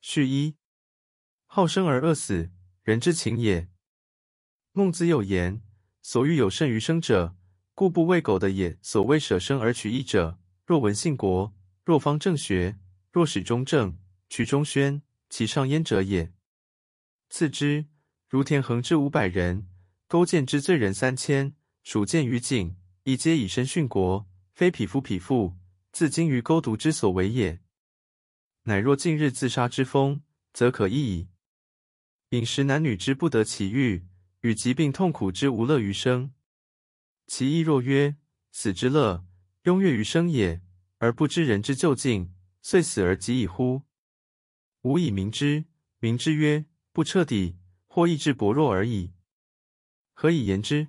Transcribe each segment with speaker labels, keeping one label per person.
Speaker 1: 序一：好生而恶死，人之情也。孟子有言：“所欲有甚于生者，故不为苟的也。”所谓舍生而取义者，若闻信国，若方正学，若始忠正，取忠宣，其上焉者也。次之，如田横之五百人，勾践之罪人三千，蜀见于景，亦皆以身殉国，非匹夫匹妇，自今于勾毒之所为也。乃若近日自杀之风，则可易矣。饮食男女之不得其欲，与疾病痛苦之无乐于生。其意若曰死之乐，庸悦于生也，而不知人之究竟，遂死而及矣乎？吾以明之，明之曰不彻底，或意志薄弱而已。何以言之？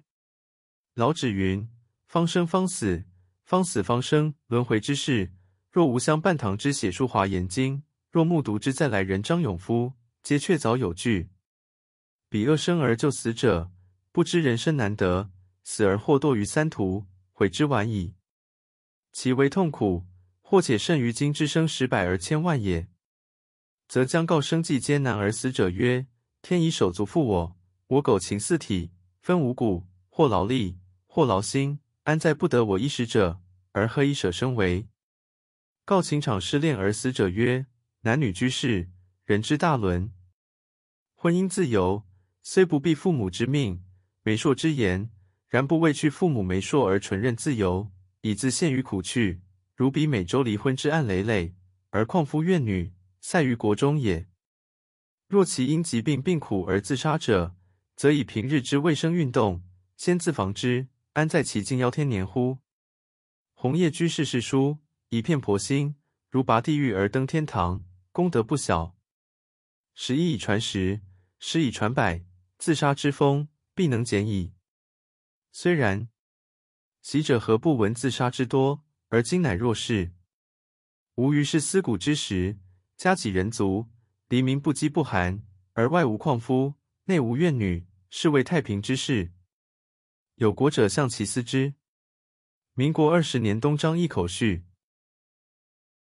Speaker 1: 老子云：“方生方死，方死方生，轮回之事。”若无相半堂之写书《华严经》，若目睹之再来人张永夫，皆确凿有据。彼恶生而救死者，不知人生难得，死而或堕于三途，悔之晚矣。其为痛苦，或且甚于今之生十百而千万也。则将告生计艰难而死者曰：“天以手足负我，我苟情四体，分五谷，或劳力，或劳心，安在不得我衣食者？而何以舍生为？”告情场失恋而死者曰：“男女居士，人之大伦。婚姻自由，虽不避父母之命、媒妁之言，然不畏去父母媒妁而纯任自由，以自陷于苦趣。如彼每周离婚之案累累，而况夫怨女，塞于国中也。若其因疾病病苦而自杀者，则以平日之卫生运动，先自防之，安在其境夭天年乎？”红叶居士是书。一片婆心，如拔地狱而登天堂，功德不小。十一以传十，十以传百，自杀之风必能减矣。虽然，习者何不闻自杀之多，而今乃若是？吾于是思古之时，家几人族，黎民不饥不寒，而外无旷夫，内无怨女，是谓太平之事。有国者向其思之。民国二十年东张一口序。